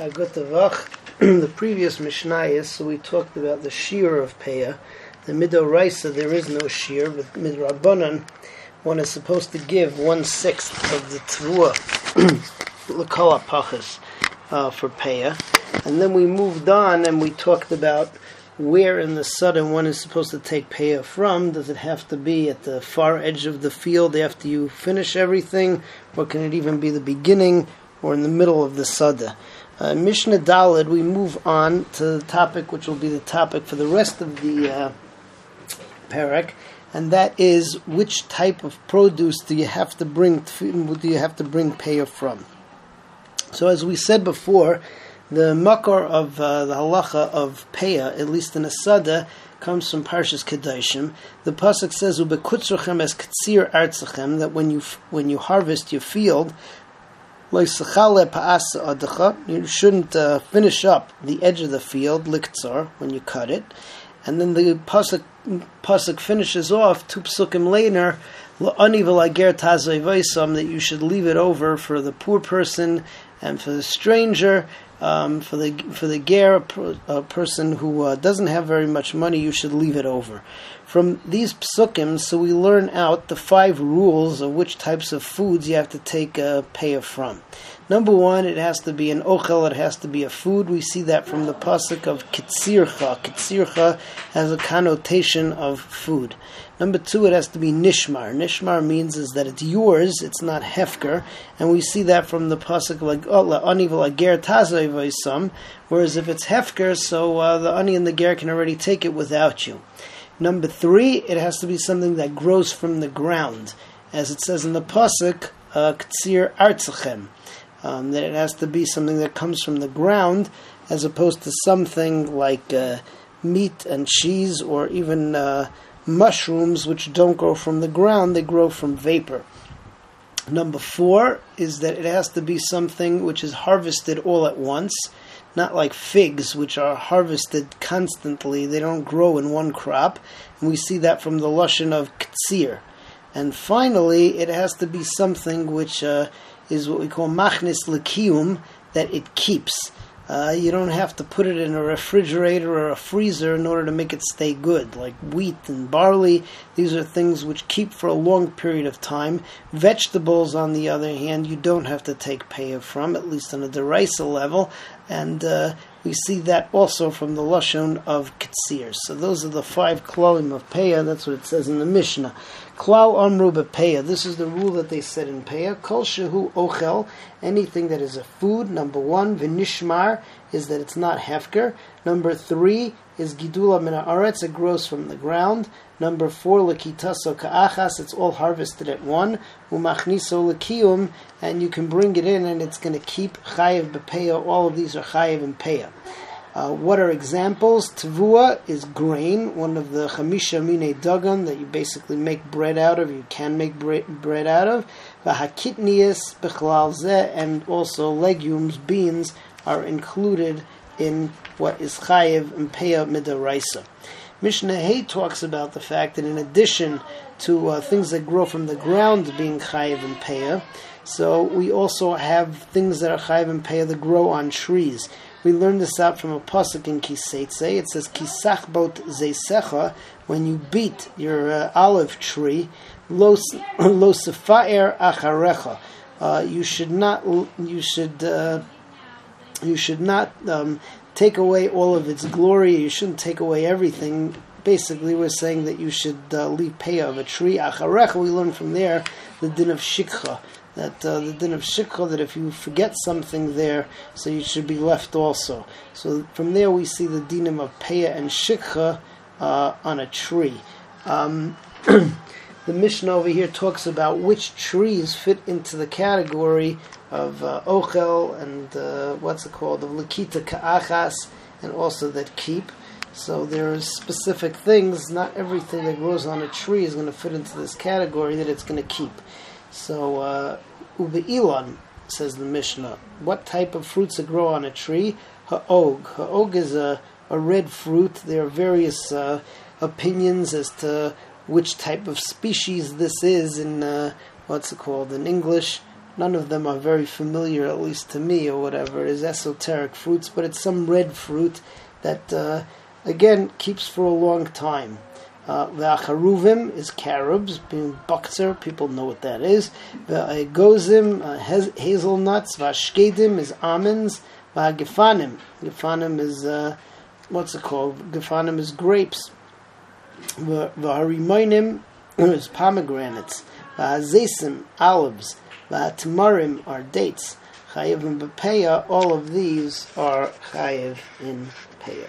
Agutavach, the previous Mishnayos, so we talked about the shiur of Peah. The Midoraisa, there is no shiur, but Midrabanan, one is supposed to give one sixth of the Tvua, Lakala Pachas, uh, for Peah. And then we moved on and we talked about where in the sudden one is supposed to take Peah from. Does it have to be at the far edge of the field after you finish everything, or can it even be the beginning or in the middle of the Sada? Uh, Mishnah Dalid, we move on to the topic which will be the topic for the rest of the uh, parak, and that is which type of produce do you have to bring do you have to bring Peah from? So as we said before, the makor of uh, the halacha of peya, at least in Asada, comes from Parshas Kedoshim. The pasuk says, "Ubekutzrochem es katsir artzachem," that when you when you harvest your field, you shouldn't uh, finish up the edge of the field, liktzar, when you cut it. And then the pasuk, pasuk finishes off, two psukim later, that you should leave it over for the poor person and for the stranger, um, for the for the ger, a person who uh, doesn't have very much money, you should leave it over. From these psukim, so we learn out the five rules of which types of foods you have to take a Peah from. Number one, it has to be an ochel, it has to be a food. We see that from the pasuk of kitzircha. Kitzircha has a connotation of food. Number two, it has to be nishmar. Nishmar means is that it's yours, it's not hefker, and we see that from the pasuk like aniv ger tazay Whereas if it's hefker, so uh, the ani and the ger can already take it without you. Number three, it has to be something that grows from the ground, as it says in the pasuk, uh, ktsir artzachem. Um, that it has to be something that comes from the ground, as opposed to something like uh, meat and cheese, or even uh, mushrooms, which don't grow from the ground; they grow from vapor. Number four is that it has to be something which is harvested all at once not like figs, which are harvested constantly. They don't grow in one crop, and we see that from the lushan of ktsir. And finally, it has to be something which uh, is what we call machnis lekium, that it keeps. Uh, you don't have to put it in a refrigerator or a freezer in order to make it stay good, like wheat and barley. These are things which keep for a long period of time. Vegetables, on the other hand, you don't have to take pay from, at least on a derisa level, and uh, we see that also from the lashon of Ketzir. So those are the five klalim of Peah. That's what it says in the Mishnah. Klau amru. This is the rule that they said in Peah. Kol shehu ochel. Anything that is a food. Number one, vinishmar is that it's not hefker. Number three is gidula min haaretz. It grows from the ground. Number four, lekitaso ka'achas. It's all harvested at one. Umachniso lekiyum, and you can bring it in, and it's going to keep chayiv bepeah. All of these are chayiv and peah. Uh, what are examples? Tavua is grain, one of the chamisha mine dagan that you basically make bread out of. You can make bread out of. Vahakitnius bechlal and also legumes, beans are included in what is chayiv and peah midaraisa. Mishnah Hay talks about the fact that in addition to uh, things that grow from the ground being chayiv and peah, so we also have things that are chayiv and peah that grow on trees. We learn this out from a pasuk in Ki Seitzei. It says Kisach bot zeisecha. When you beat your uh, olive tree, lo sefaer acharecha. Uh, you should not. You should. Uh, you should not um, take away all of its glory. You shouldn't take away everything. Basically, we're saying that you should uh, leave pay of a tree. Acharecha. We learn from there the din of shikha that uh, the din of shikha, that if you forget something there, so you should be left also. So from there we see the dinim of peya and shikha uh, on a tree. Um, the Mishnah over here talks about which trees fit into the category of uh, ochel and uh, what's it called, of lakita ka'achas, and also that keep. So there are specific things. Not everything that grows on a tree is going to fit into this category that it's going to keep. So, uh, Elon says the Mishnah, what type of fruits that grow on a tree? Ha'og. Ha'og is a, a red fruit. There are various uh, opinions as to which type of species this is in, uh, what's it called, in English. none of them are very familiar, at least to me or whatever, It is esoteric fruits, but it's some red fruit that, uh, again, keeps for a long time. Uh, the acharuvim is carobs, being bakzer, people know what that is. The gozim, uh, hazelnuts, vashkedim is almonds, v'gefanim. Gefanim is, uh, what's it called? Gefanim is grapes. V'harimoinim is pomegranates. V'hazesim, olives. V'atmarim are dates. Chayiv and Bepeya, all of these are chayiv in Peah.